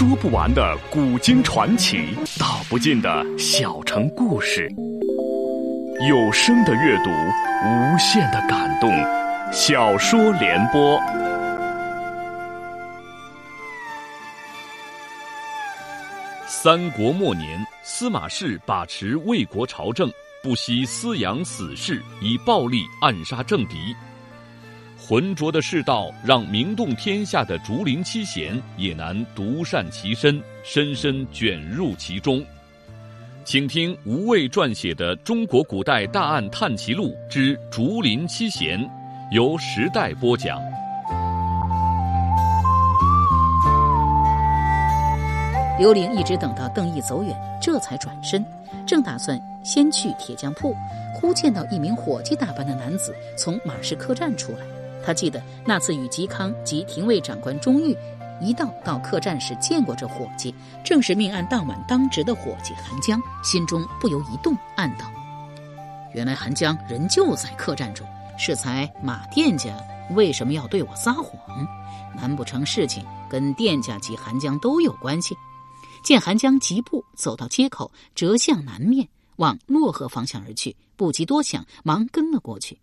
说不完的古今传奇，道不尽的小城故事。有声的阅读，无限的感动。小说联播。三国末年，司马氏把持魏国朝政，不惜私养死士，以暴力暗杀政敌。浑浊的世道，让名动天下的竹林七贤也难独善其身，深深卷入其中。请听吴畏撰写的《中国古代大案探奇录之竹林七贤》，由时代播讲。刘玲一直等到邓毅走远，这才转身，正打算先去铁匠铺，忽见到一名伙计打扮的男子从马氏客栈出来。他记得那次与嵇康及廷尉长官钟毓一道到客栈时见过这伙计，正是命案当晚当值的伙计韩江，心中不由一动，暗道：原来韩江人就在客栈中，适才马店家为什么要对我撒谎？难不成事情跟店家及韩江都有关系？见韩江疾步走到街口，折向南面，往洛河方向而去，不及多想，忙跟了过去。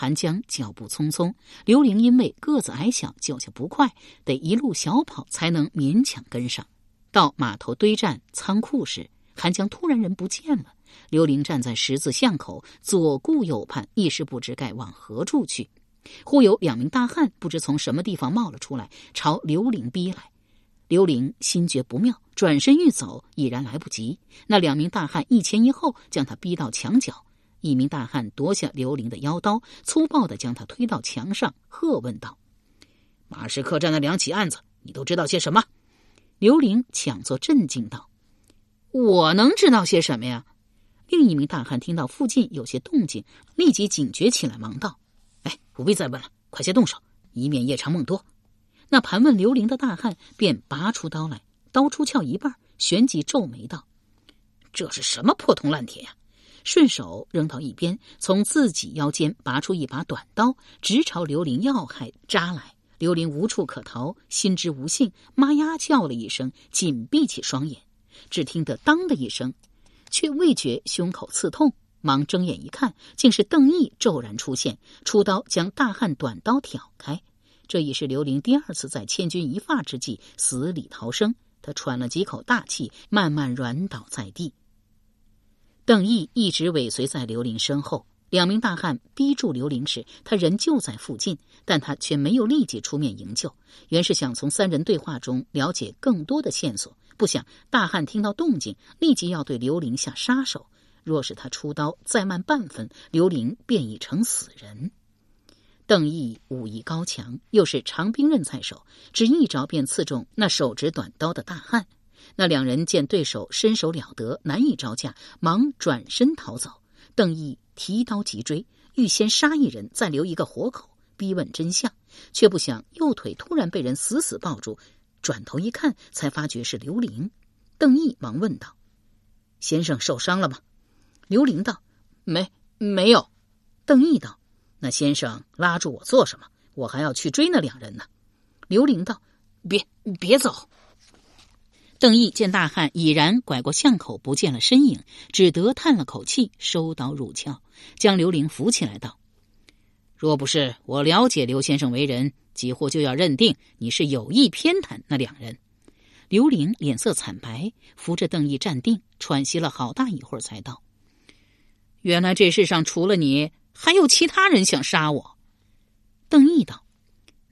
韩江脚步匆匆，刘玲因为个子矮小，脚下不快，得一路小跑才能勉强跟上。到码头堆栈仓库时，韩江突然人不见了。刘玲站在十字巷口，左顾右盼，一时不知该往何处去。忽有两名大汉不知从什么地方冒了出来，朝刘玲逼来。刘玲心觉不妙，转身欲走，已然来不及。那两名大汉一前一后，将他逼到墙角。一名大汉夺下刘玲的腰刀，粗暴的将他推到墙上，喝问道：“马氏客栈的两起案子，你都知道些什么？”刘玲强作镇静道：“我能知道些什么呀？”另一名大汉听到附近有些动静，立即警觉起来，忙道：“哎，不必再问了，快些动手，以免夜长梦多。”那盘问刘玲的大汉便拔出刀来，刀出鞘一半，旋即皱眉道：“这是什么破铜烂铁呀？”顺手扔到一边，从自己腰间拔出一把短刀，直朝刘玲要害扎来。刘玲无处可逃，心知无幸，妈呀叫了一声，紧闭起双眼。只听得“当”的一声，却未觉胸口刺痛，忙睁眼一看，竟是邓毅骤然出现，出刀将大汉短刀挑开。这已是刘玲第二次在千钧一发之际死里逃生。他喘了几口大气，慢慢软倒在地。邓毅一直尾随在刘玲身后，两名大汉逼住刘玲时，他人就在附近，但他却没有立即出面营救，原是想从三人对话中了解更多的线索。不想大汉听到动静，立即要对刘玲下杀手。若是他出刀再慢半分，刘玲便已成死人。邓毅武艺高强，又是长兵刃在手，只一招便刺中那手执短刀的大汉。那两人见对手身手了得，难以招架，忙转身逃走。邓毅提刀急追，欲先杀一人，再留一个活口，逼问真相。却不想右腿突然被人死死抱住，转头一看，才发觉是刘玲。邓毅忙问道：“先生受伤了吗？”刘玲道：“没，没有。”邓毅道：“那先生拉住我做什么？我还要去追那两人呢。”刘玲道：“别，别走。”邓毅见大汉已然拐过巷口，不见了身影，只得叹了口气，收刀入鞘，将刘玲扶起来，道：“若不是我了解刘先生为人，几乎就要认定你是有意偏袒那两人。”刘玲脸色惨白，扶着邓毅站定，喘息了好大一会儿，才道：“原来这世上除了你，还有其他人想杀我。”邓毅道：“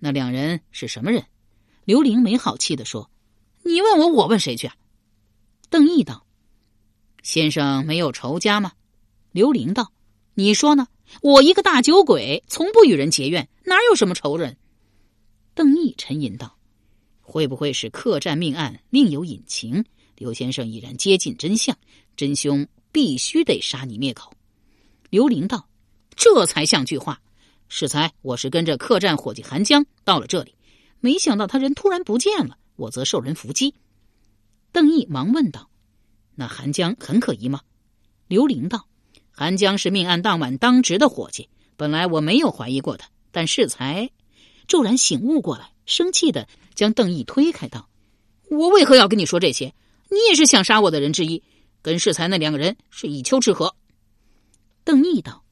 那两人是什么人？”刘玲没好气的说。你问我，我问谁去？邓毅道：“先生没有仇家吗？”刘玲道：“你说呢？我一个大酒鬼，从不与人结怨，哪有什么仇人？”邓毅沉吟道：“会不会是客栈命案另有隐情？刘先生已然接近真相，真凶必须得杀你灭口。”刘玲道：“这才像句话。适才我是跟着客栈伙计韩江到了这里，没想到他人突然不见了。”我则受人伏击，邓毅忙问道：“那韩江很可疑吗？”刘玲道：“韩江是命案当晚当值的伙计，本来我没有怀疑过他，但适才骤然醒悟过来，生气的将邓毅推开道：‘我为何要跟你说这些？你也是想杀我的人之一，跟世才那两个人是一丘之貉。邓毅道：“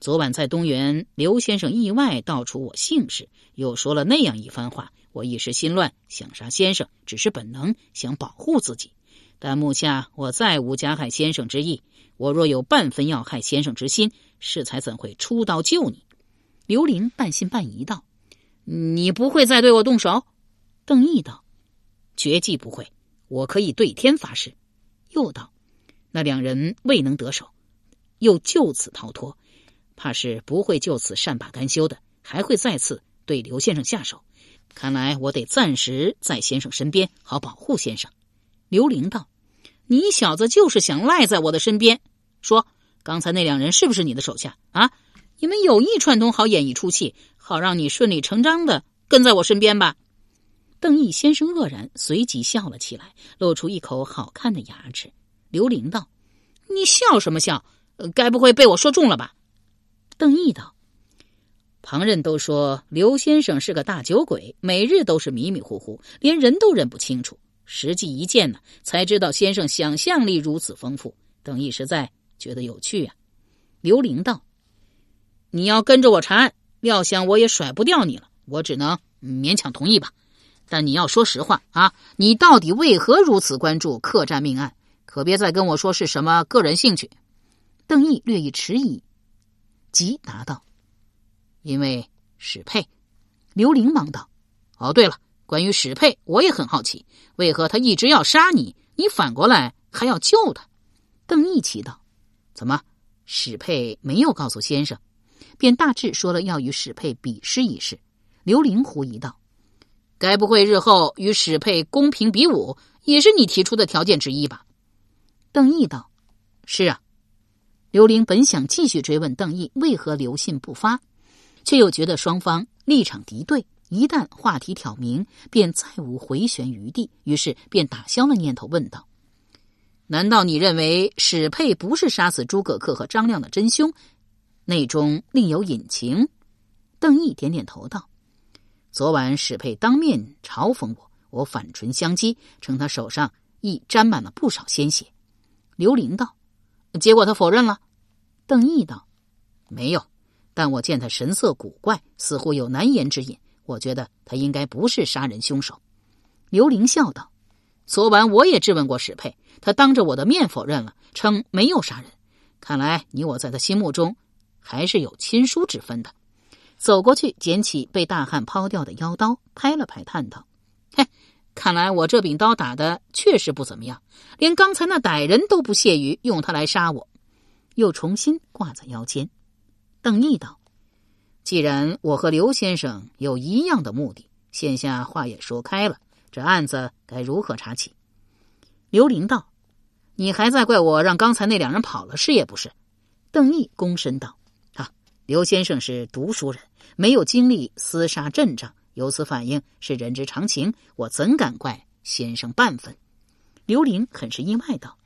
昨晚在东园，刘先生意外道出我姓氏，又说了那样一番话，我一时心乱，想杀先生，只是本能，想保护自己。但目下我再无加害先生之意，我若有半分要害先生之心，世才怎会出刀救你？”刘玲半信半疑道：“你不会再对我动手？”邓毅道：“绝技不会，我可以对天发誓。”又道：“那两人未能得手。”又就此逃脱，怕是不会就此善罢甘休的，还会再次对刘先生下手。看来我得暂时在先生身边，好保护先生。刘玲道：“你小子就是想赖在我的身边。说刚才那两人是不是你的手下啊？你们有意串通，好演一出戏，好让你顺理成章的跟在我身边吧？”邓毅先生愕然，随即笑了起来，露出一口好看的牙齿。刘玲道：“你笑什么笑？”该不会被我说中了吧？邓毅道：“旁人都说刘先生是个大酒鬼，每日都是迷迷糊糊，连人都认不清楚。实际一见呢，才知道先生想象力如此丰富。邓毅实在觉得有趣啊。”刘玲道：“你要跟着我查案，料想我也甩不掉你了，我只能勉强同意吧。但你要说实话啊，你到底为何如此关注客栈命案？可别再跟我说是什么个人兴趣。”邓毅略一迟疑，即答道：“因为史佩。”刘玲忙道：“哦，对了，关于史佩，我也很好奇，为何他一直要杀你，你反过来还要救他？”邓毅奇道：“怎么，史佩没有告诉先生？”便大致说了要与史佩比试一试。刘玲狐疑道：“该不会日后与史佩公平比武，也是你提出的条件之一吧？”邓毅道：“是啊。”刘玲本想继续追问邓毅为何留信不发，却又觉得双方立场敌对，一旦话题挑明，便再无回旋余地，于是便打消了念头，问道：“难道你认为史佩不是杀死诸葛恪和张亮的真凶？内中另有隐情？”邓毅点点头道：“昨晚史佩当面嘲讽我，我反唇相讥，称他手上亦沾满了不少鲜血。”刘玲道：“结果他否认了。”邓毅道：“没有，但我见他神色古怪，似乎有难言之隐。我觉得他应该不是杀人凶手。”刘玲笑道：“昨晚我也质问过史佩，他当着我的面否认了，称没有杀人。看来你我在他心目中还是有亲疏之分的。”走过去，捡起被大汉抛掉的腰刀，拍了拍，叹道：“嘿，看来我这柄刀打的确实不怎么样，连刚才那歹人都不屑于用它来杀我。”又重新挂在腰间。邓毅道：“既然我和刘先生有一样的目的，现下话也说开了，这案子该如何查起？”刘玲道：“你还在怪我让刚才那两人跑了，是也不是？”邓毅躬身道：“啊，刘先生是读书人，没有经历厮杀阵仗，有此反应是人之常情，我怎敢怪先生半分？”刘玲很是意外道：“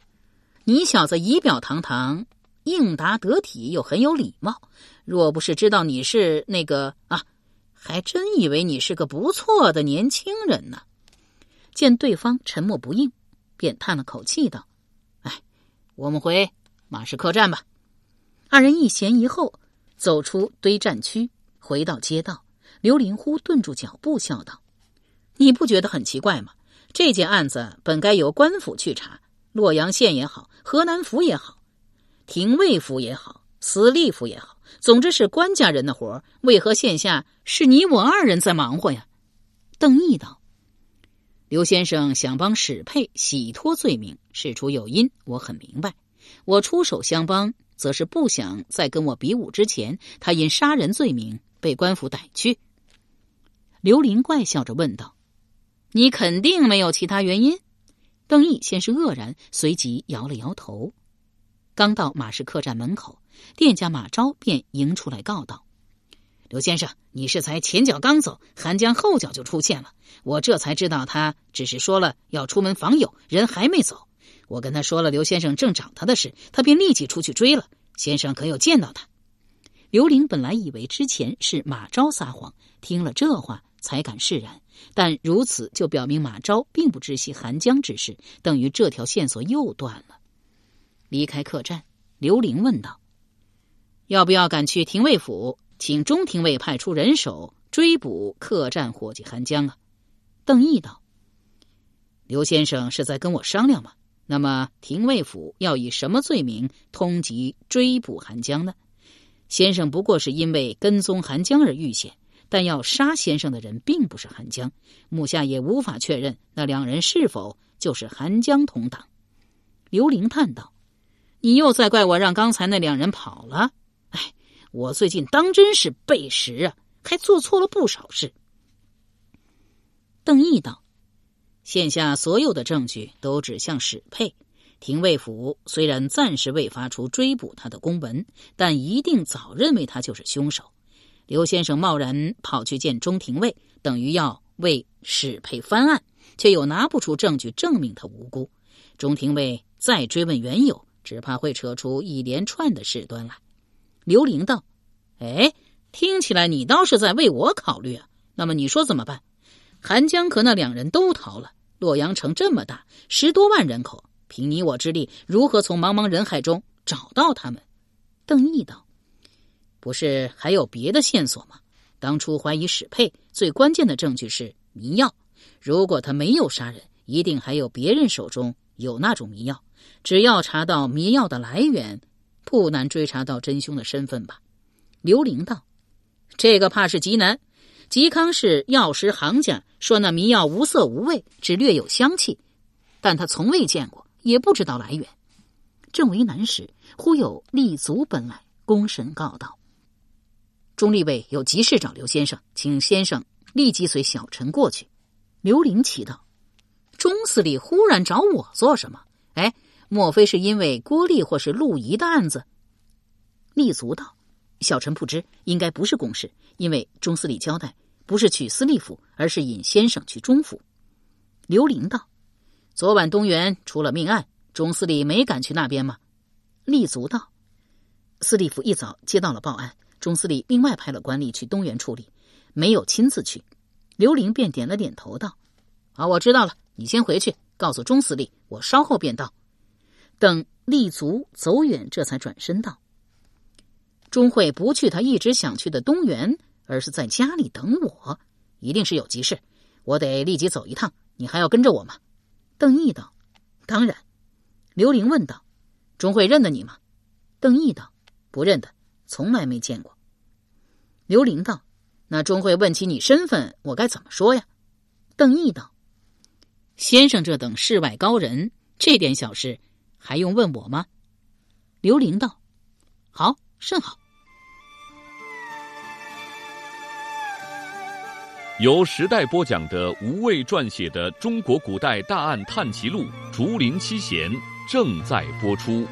你小子仪表堂堂。”应答得体又很有礼貌，若不是知道你是那个啊，还真以为你是个不错的年轻人呢。见对方沉默不应，便叹了口气道：“哎，我们回马氏客栈吧。”二人一前一后走出堆栈区，回到街道。刘林忽顿住脚步，笑道：“你不觉得很奇怪吗？这件案子本该由官府去查，洛阳县也好，河南府也好。”廷尉府也好，司隶府也好，总之是官家人的活为何现下是你我二人在忙活呀？邓毅道：“刘先生想帮史佩洗脱罪名，事出有因，我很明白。我出手相帮，则是不想在跟我比武之前，他因杀人罪名被官府逮去。”刘林怪笑着问道：“你肯定没有其他原因？”邓毅先是愕然，随即摇了摇头。刚到马氏客栈门口，店家马昭便迎出来告道：“刘先生，你是才前脚刚走，韩江后脚就出现了。我这才知道，他只是说了要出门访友，人还没走。我跟他说了刘先生正找他的事，他便立即出去追了。先生可有见到他？”刘玲本来以为之前是马昭撒谎，听了这话才敢释然，但如此就表明马昭并不知悉韩江之事，等于这条线索又断了。离开客栈，刘玲问道：“要不要赶去廷尉府，请中廷尉派出人手追捕客栈伙计韩江啊？”邓毅道：“刘先生是在跟我商量吗？那么廷尉府要以什么罪名通缉追捕韩江呢？先生不过是因为跟踪韩江而遇险。”但要杀先生的人并不是韩江，目下也无法确认那两人是否就是韩江同党。刘玲叹道：“你又在怪我让刚才那两人跑了？哎，我最近当真是背时啊，还做错了不少事。”邓毅道：“现下所有的证据都指向史佩，廷尉府虽然暂时未发出追捕他的公文，但一定早认为他就是凶手。”刘先生贸然跑去见中廷尉，等于要为史佩翻案，却又拿不出证据证明他无辜。中廷尉再追问缘由，只怕会扯出一连串的事端来。刘玲道：“哎，听起来你倒是在为我考虑啊。那么你说怎么办？韩江和那两人都逃了，洛阳城这么大，十多万人口，凭你我之力，如何从茫茫人海中找到他们？”邓毅道。不是还有别的线索吗？当初怀疑史佩，最关键的证据是迷药。如果他没有杀人，一定还有别人手中有那种迷药。只要查到迷药的来源，不难追查到真凶的身份吧？刘玲道：“这个怕是极难。嵇康是药师行家，说那迷药无色无味，只略有香气，但他从未见过，也不知道来源。正为难时，忽有立足奔来，躬身告道。”钟立卫有急事找刘先生，请先生立即随小臣过去。刘玲奇道：“钟司礼忽然找我做什么？哎，莫非是因为郭丽或是陆仪的案子？”立足道：“小臣不知，应该不是公事。因为钟司礼交代，不是去司隶府，而是引先生去中府。”刘玲道：“昨晚东园出了命案，钟司礼没敢去那边吗？”立足道：“司隶府一早接到了报案。”钟司礼另外派了官吏去东园处理，没有亲自去。刘玲便点了点头，道：“好，我知道了。你先回去，告诉钟司礼，我稍后便到。”等立足走远，这才转身道：“钟会不去他一直想去的东园，而是在家里等我，一定是有急事。我得立即走一趟。你还要跟着我吗？”邓毅道：“当然。”刘玲问道：“钟会认得你吗？”邓毅道：“不认得。”从来没见过。刘玲道：“那钟会问起你身份，我该怎么说呀？”邓毅道：“先生这等世外高人，这点小事还用问我吗？”刘玲道：“好，甚好。”由时代播讲的吴畏撰写的《中国古代大案探奇录·竹林七贤》正在播出。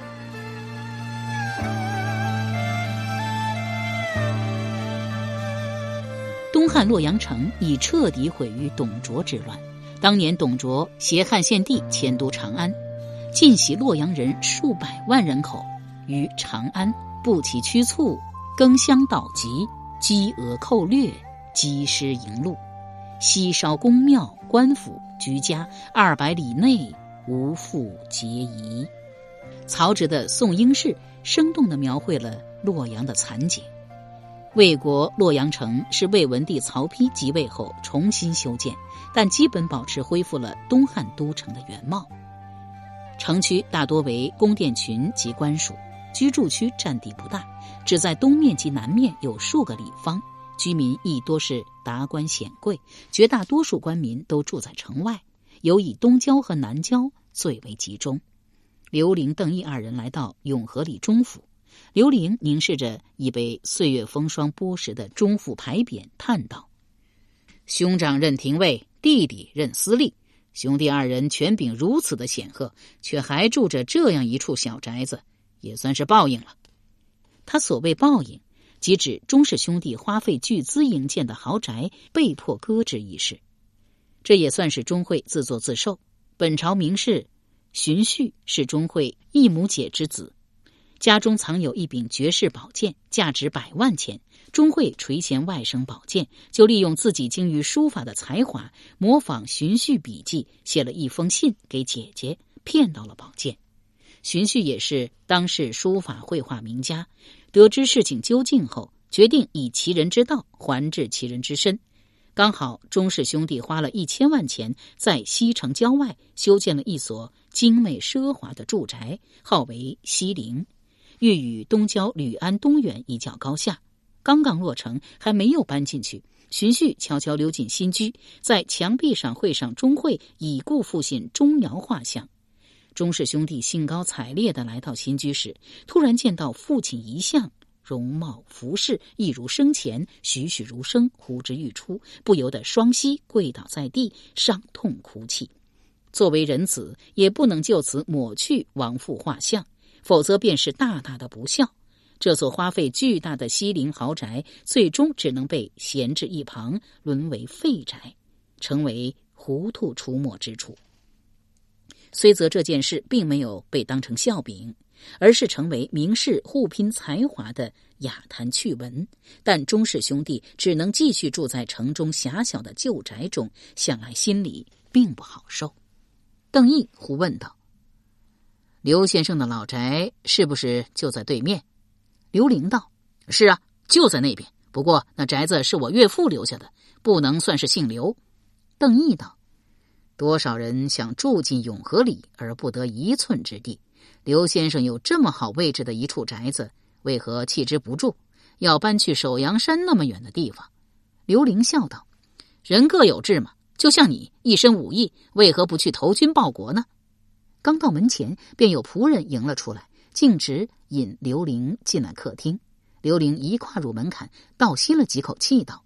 东汉洛阳城已彻底毁于董卓之乱。当年董卓携汉献帝迁都长安，尽袭洛阳人数百万人口，于长安不起驱卒，更相盗籍，积讹寇掠，积失营路，西烧宫庙官府居家二百里内，无复皆夷。曹植的《宋应氏》生动地描绘了洛阳的惨景。魏国洛阳城是魏文帝曹丕即位后重新修建，但基本保持恢复了东汉都城的原貌。城区大多为宫殿群及官署，居住区占地不大，只在东面及南面有数个里坊，居民亦多是达官显贵，绝大多数官民都住在城外，尤以东郊和南郊最为集中。刘伶、邓毅二人来到永和里中府。刘玲凝视着已被岁月风霜剥蚀的中府牌匾，叹道：“兄长任廷尉，弟弟任司隶，兄弟二人权柄如此的显赫，却还住着这样一处小宅子，也算是报应了。”他所谓报应，即指钟氏兄弟花费巨资营建的豪宅被迫搁置一事。这也算是钟会自作自受。本朝名士荀彧是钟会一母姐之子。家中藏有一柄绝世宝剑，价值百万钱，钟会垂涎外甥宝剑，就利用自己精于书法的才华，模仿荀旭笔记，写了一封信给姐姐，骗到了宝剑。荀旭也是当世书法绘画名家，得知事情究竟后，决定以其人之道还治其人之身。刚好钟氏兄弟花了一千万钱，在西城郊外修建了一所精美奢华的住宅，号为西陵，欲与东郊吕安东园一较高下。刚刚落成，还没有搬进去。荀旭悄悄溜进新居，在墙壁上绘上钟会已故父亲钟繇画像。钟氏兄弟兴高采烈的来到新居时，突然见到父亲遗像，容貌服饰一如生前，栩栩如生，呼之欲出，不由得双膝跪倒在地，伤痛哭泣。作为人子，也不能就此抹去亡父画像，否则便是大大的不孝。这座花费巨大的西陵豪宅，最终只能被闲置一旁，沦为废宅，成为糊涂出没之处。虽则这件事并没有被当成笑柄，而是成为名士互拼才华的雅谈趣闻，但钟氏兄弟只能继续住在城中狭小的旧宅中，想来心里并不好受。邓毅胡问道：“刘先生的老宅是不是就在对面？”刘玲道：“是啊，就在那边。不过那宅子是我岳父留下的，不能算是姓刘。”邓毅道：“多少人想住进永和里而不得一寸之地？刘先生有这么好位置的一处宅子，为何弃之不住，要搬去首阳山那么远的地方？”刘玲笑道：“人各有志嘛，就像你一身武艺，为何不去投军报国呢？”刚到门前，便有仆人迎了出来。径直引刘玲进了客厅，刘玲一跨入门槛，倒吸了几口气，道：“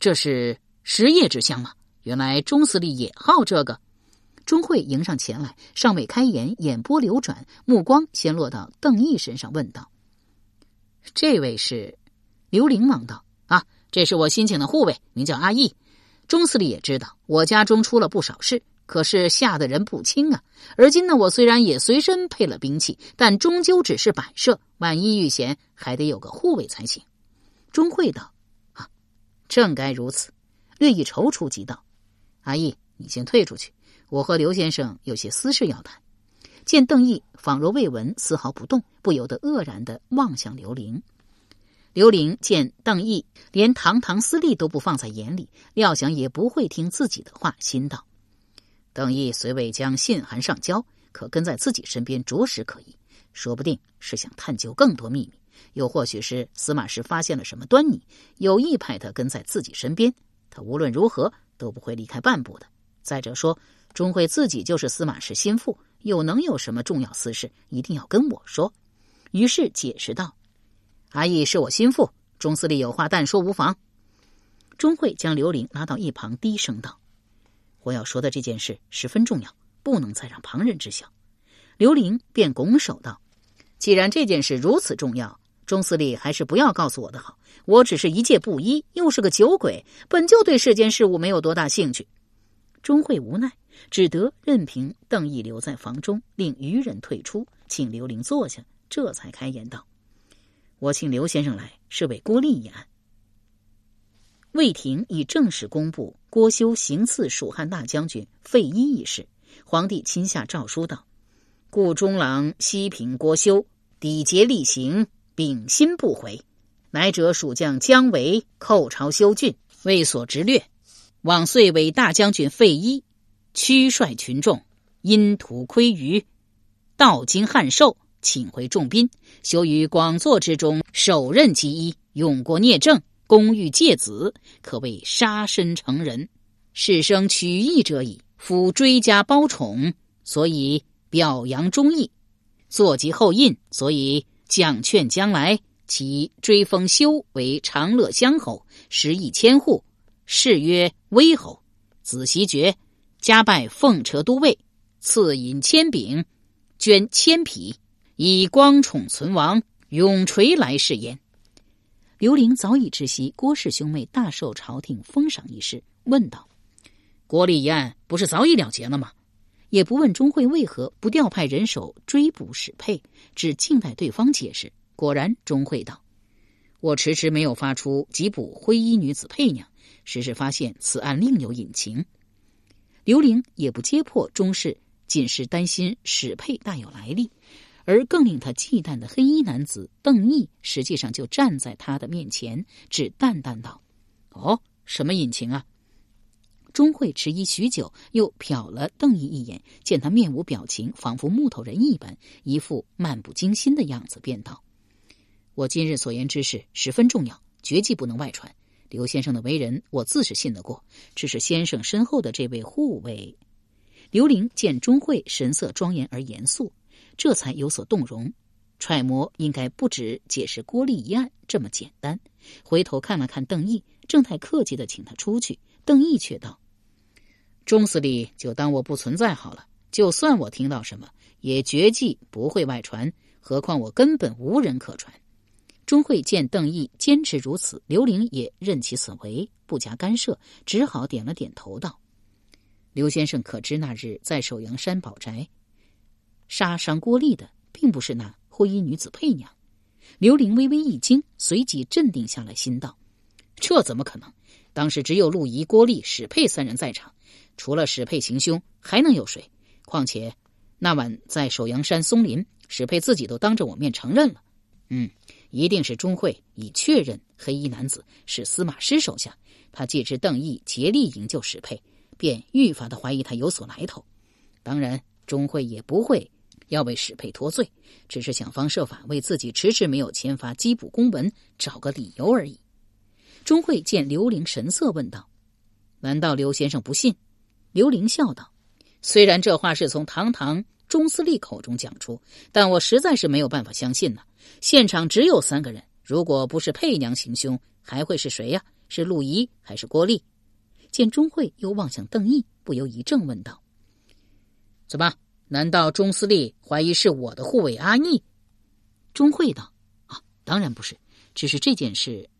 这是实业之乡吗？原来钟司令也好这个。”钟会迎上前来，尚未开言，眼波流转，目光先落到邓毅身上，问道：“这位是？”刘玲忙道：“啊，这是我新请的护卫，名叫阿义。钟司令也知道，我家中出了不少事。”可是吓得人不轻啊！而今呢，我虽然也随身配了兵器，但终究只是摆设。万一遇险，还得有个护卫才行。钟会道：“啊，正该如此。”略一踌躇，即道：“阿义，你先退出去，我和刘先生有些私事要谈。”见邓毅仿若未闻，丝毫不动，不由得愕然的望向刘玲。刘玲见邓毅连堂堂私利都不放在眼里，料想也不会听自己的话，心道。邓毅虽未将信函上交，可跟在自己身边着实可疑。说不定是想探究更多秘密，又或许是司马氏发现了什么端倪，有意派他跟在自己身边。他无论如何都不会离开半步的。再者说，钟会自己就是司马氏心腹，又能有什么重要私事一定要跟我说？于是解释道：“阿义是我心腹，钟司令有话但说无妨。”钟会将刘玲拉到一旁，低声道。我要说的这件事十分重要，不能再让旁人知晓。刘玲便拱手道：“既然这件事如此重要，钟司令还是不要告诉我的好。我只是一介布衣，又是个酒鬼，本就对世间事物没有多大兴趣。”钟会无奈，只得任凭邓毅留在房中，令余人退出，请刘玲坐下，这才开言道：“我请刘先生来，是为郭立一案。”魏廷已正式公布郭修行刺蜀汉大将军费祎一事，皇帝亲下诏书道：“故中郎西平郭修，抵节厉行，秉心不悔，乃者蜀将姜维寇朝修郡，为所直略。往岁为大将军费祎，驱率群众，因图窥鱼，道经汉寿，请回重兵，修于广作之中，首任其一，勇过聂政。”公欲戒子，可谓杀身成仁。士生取义者矣。夫追加褒宠，所以表扬忠义；坐及后印，所以奖劝将来。其追封修为长乐乡侯，食邑千户，谥曰威侯。子袭爵，加拜奉车都尉，赐引千柄，捐千匹，以光宠存亡，永垂来世焉。刘玲早已知悉郭氏兄妹大受朝廷封赏一事，问道：“郭立一案不是早已了结了吗？”也不问钟会为何不调派人手追捕史佩，只静待对方解释。果然，钟会道：“我迟迟没有发出缉捕灰衣女子佩娘，实是发现此案另有隐情。刘玲也不揭破钟氏，仅是担心史佩大有来历，而更令他忌惮的黑衣男子邓毅，实际上就站在他的面前，只淡淡道：“哦，什么隐情啊？”钟会迟疑许久，又瞟了邓毅一眼，见他面无表情，仿佛木头人一般，一副漫不经心的样子，便道：“我今日所言之事十分重要，绝技不能外传。刘先生的为人，我自是信得过，只是先生身后的这位护卫。”刘玲见钟会神色庄严而严肃，这才有所动容，揣摩应该不止解释郭丽一案这么简单，回头看了看邓毅，正太客气的请他出去。邓毅却道。钟司令就当我不存在好了。就算我听到什么，也绝技不会外传。何况我根本无人可传。钟会见邓毅坚持如此，刘玲也任其所为，不加干涉，只好点了点头道：“刘先生可知那日在首阳山宝宅杀伤郭丽的，并不是那灰衣女子佩娘？”刘玲微微一惊，随即镇定下来，心道：“这怎么可能？当时只有陆仪、郭丽、史佩三人在场。”除了史佩行凶，还能有谁？况且那晚在首阳山松林，史佩自己都当着我面承认了。嗯，一定是钟会已确认黑衣男子是司马师手下。他借之邓毅竭力营救史佩，便愈发的怀疑他有所来头。当然，钟会也不会要为史佩脱罪，只是想方设法为自己迟迟没有签发缉捕公文找个理由而已。钟会见刘玲神色，问道：“难道刘先生不信？”刘玲笑道：“虽然这话是从堂堂钟司令口中讲出，但我实在是没有办法相信呢。现场只有三个人，如果不是佩娘行凶，还会是谁呀？是陆仪还是郭丽？”见钟会又望向邓毅，不由一怔，问道：“怎么？难道钟司令怀疑是我的护卫阿逆？”钟会道：“啊，当然不是，只是这件事。”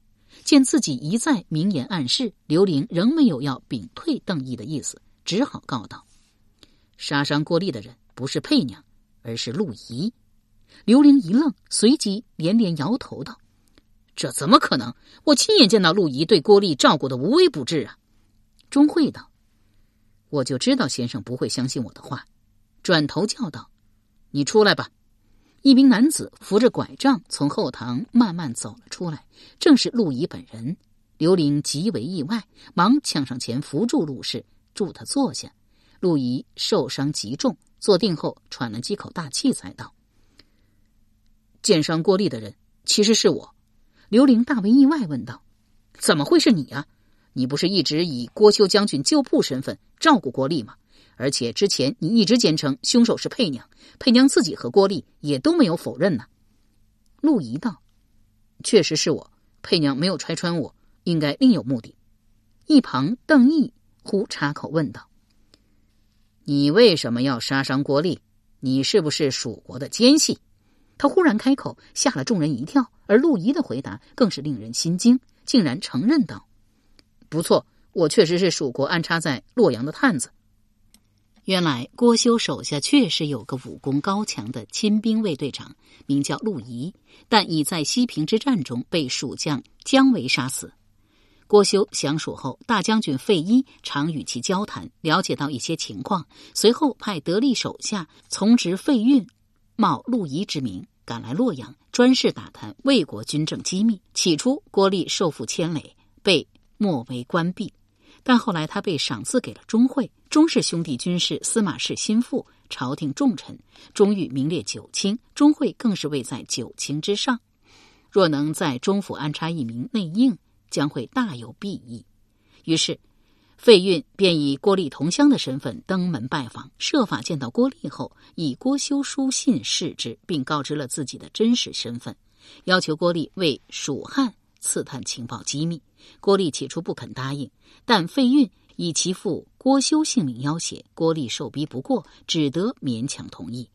见自己一再明言暗示，刘玲仍没有要屏退邓毅的意思。只好告道：“杀伤郭丽的人不是佩娘，而是陆仪。”刘玲一愣，随即连连摇头道：“这怎么可能？我亲眼见到陆仪对郭丽照顾的无微不至啊！”钟会道：“我就知道先生不会相信我的话。”转头叫道：“你出来吧！”一名男子扶着拐杖从后堂慢慢走了出来，正是陆仪本人。刘玲极为意外，忙抢上前扶住陆氏。助他坐下，陆仪受伤极重，坐定后喘了几口大气，才道：“剑伤郭丽的人其实是我。”刘玲大为意外，问道：“怎么会是你啊？你不是一直以郭修将军旧部身份照顾郭丽吗？而且之前你一直坚称凶手是佩娘，佩娘自己和郭丽也都没有否认呢。”陆仪道：“确实是我，佩娘没有拆穿我，应该另有目的。”一旁邓毅。忽插口问道：“你为什么要杀伤郭丽？你是不是蜀国的奸细？”他忽然开口，吓了众人一跳。而陆仪的回答更是令人心惊，竟然承认道：“不错，我确实是蜀国安插在洛阳的探子。”原来郭修手下确实有个武功高强的亲兵卫队长，名叫陆仪，但已在西平之战中被蜀将姜维杀死。郭修降蜀后，大将军费祎常与其交谈，了解到一些情况。随后派得力手下从职费运，冒陆仪之名赶来洛阳，专事打探魏国军政机密。起初，郭立受负牵累，被莫为关闭。但后来他被赏赐给了钟会，钟氏兄弟均是司马氏心腹，朝廷重臣，钟玉名列九卿。钟会更是位在九卿之上。若能在中府安插一名内应。将会大有裨益，于是费运便以郭丽同乡的身份登门拜访，设法见到郭丽后，以郭修书信示之，并告知了自己的真实身份，要求郭丽为蜀汉刺探情报机密。郭丽起初不肯答应，但费运以其父郭修性命要挟，郭丽受逼不过，只得勉强同意。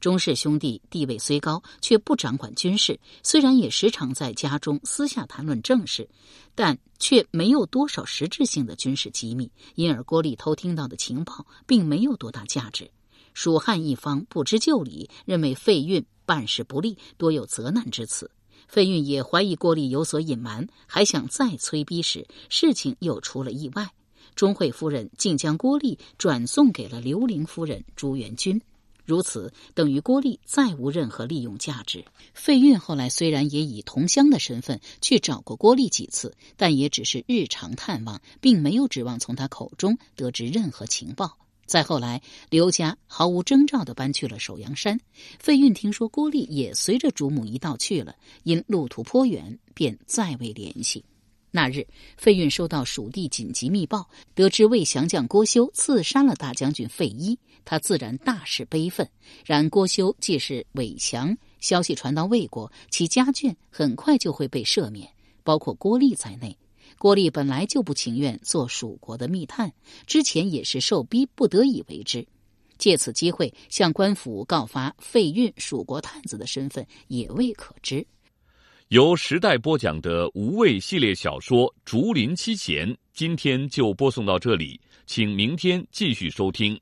钟氏兄弟地位虽高，却不掌管军事。虽然也时常在家中私下谈论政事，但却没有多少实质性的军事机密。因而郭丽偷听到的情报并没有多大价值。蜀汉一方不知就里，认为费运办事不力，多有责难之词。费运也怀疑郭丽有所隐瞒，还想再催逼时，事情又出了意外。钟会夫人竟将郭丽转送给了刘玲夫人朱元君，如此等于郭丽再无任何利用价值。费运后来虽然也以同乡的身份去找过郭丽几次，但也只是日常探望，并没有指望从他口中得知任何情报。再后来，刘家毫无征兆地搬去了首阳山。费运听说郭丽也随着主母一道去了，因路途颇远，便再未联系。那日，费运收到蜀地紧急密报，得知魏降将郭修刺杀了大将军费祎，他自然大是悲愤。然郭修既是伪降，消息传到魏国，其家眷很快就会被赦免，包括郭丽在内。郭丽本来就不情愿做蜀国的密探，之前也是受逼不得已为之。借此机会向官府告发费运蜀国探子的身份，也未可知。由时代播讲的无畏系列小说《竹林七贤》，今天就播送到这里，请明天继续收听。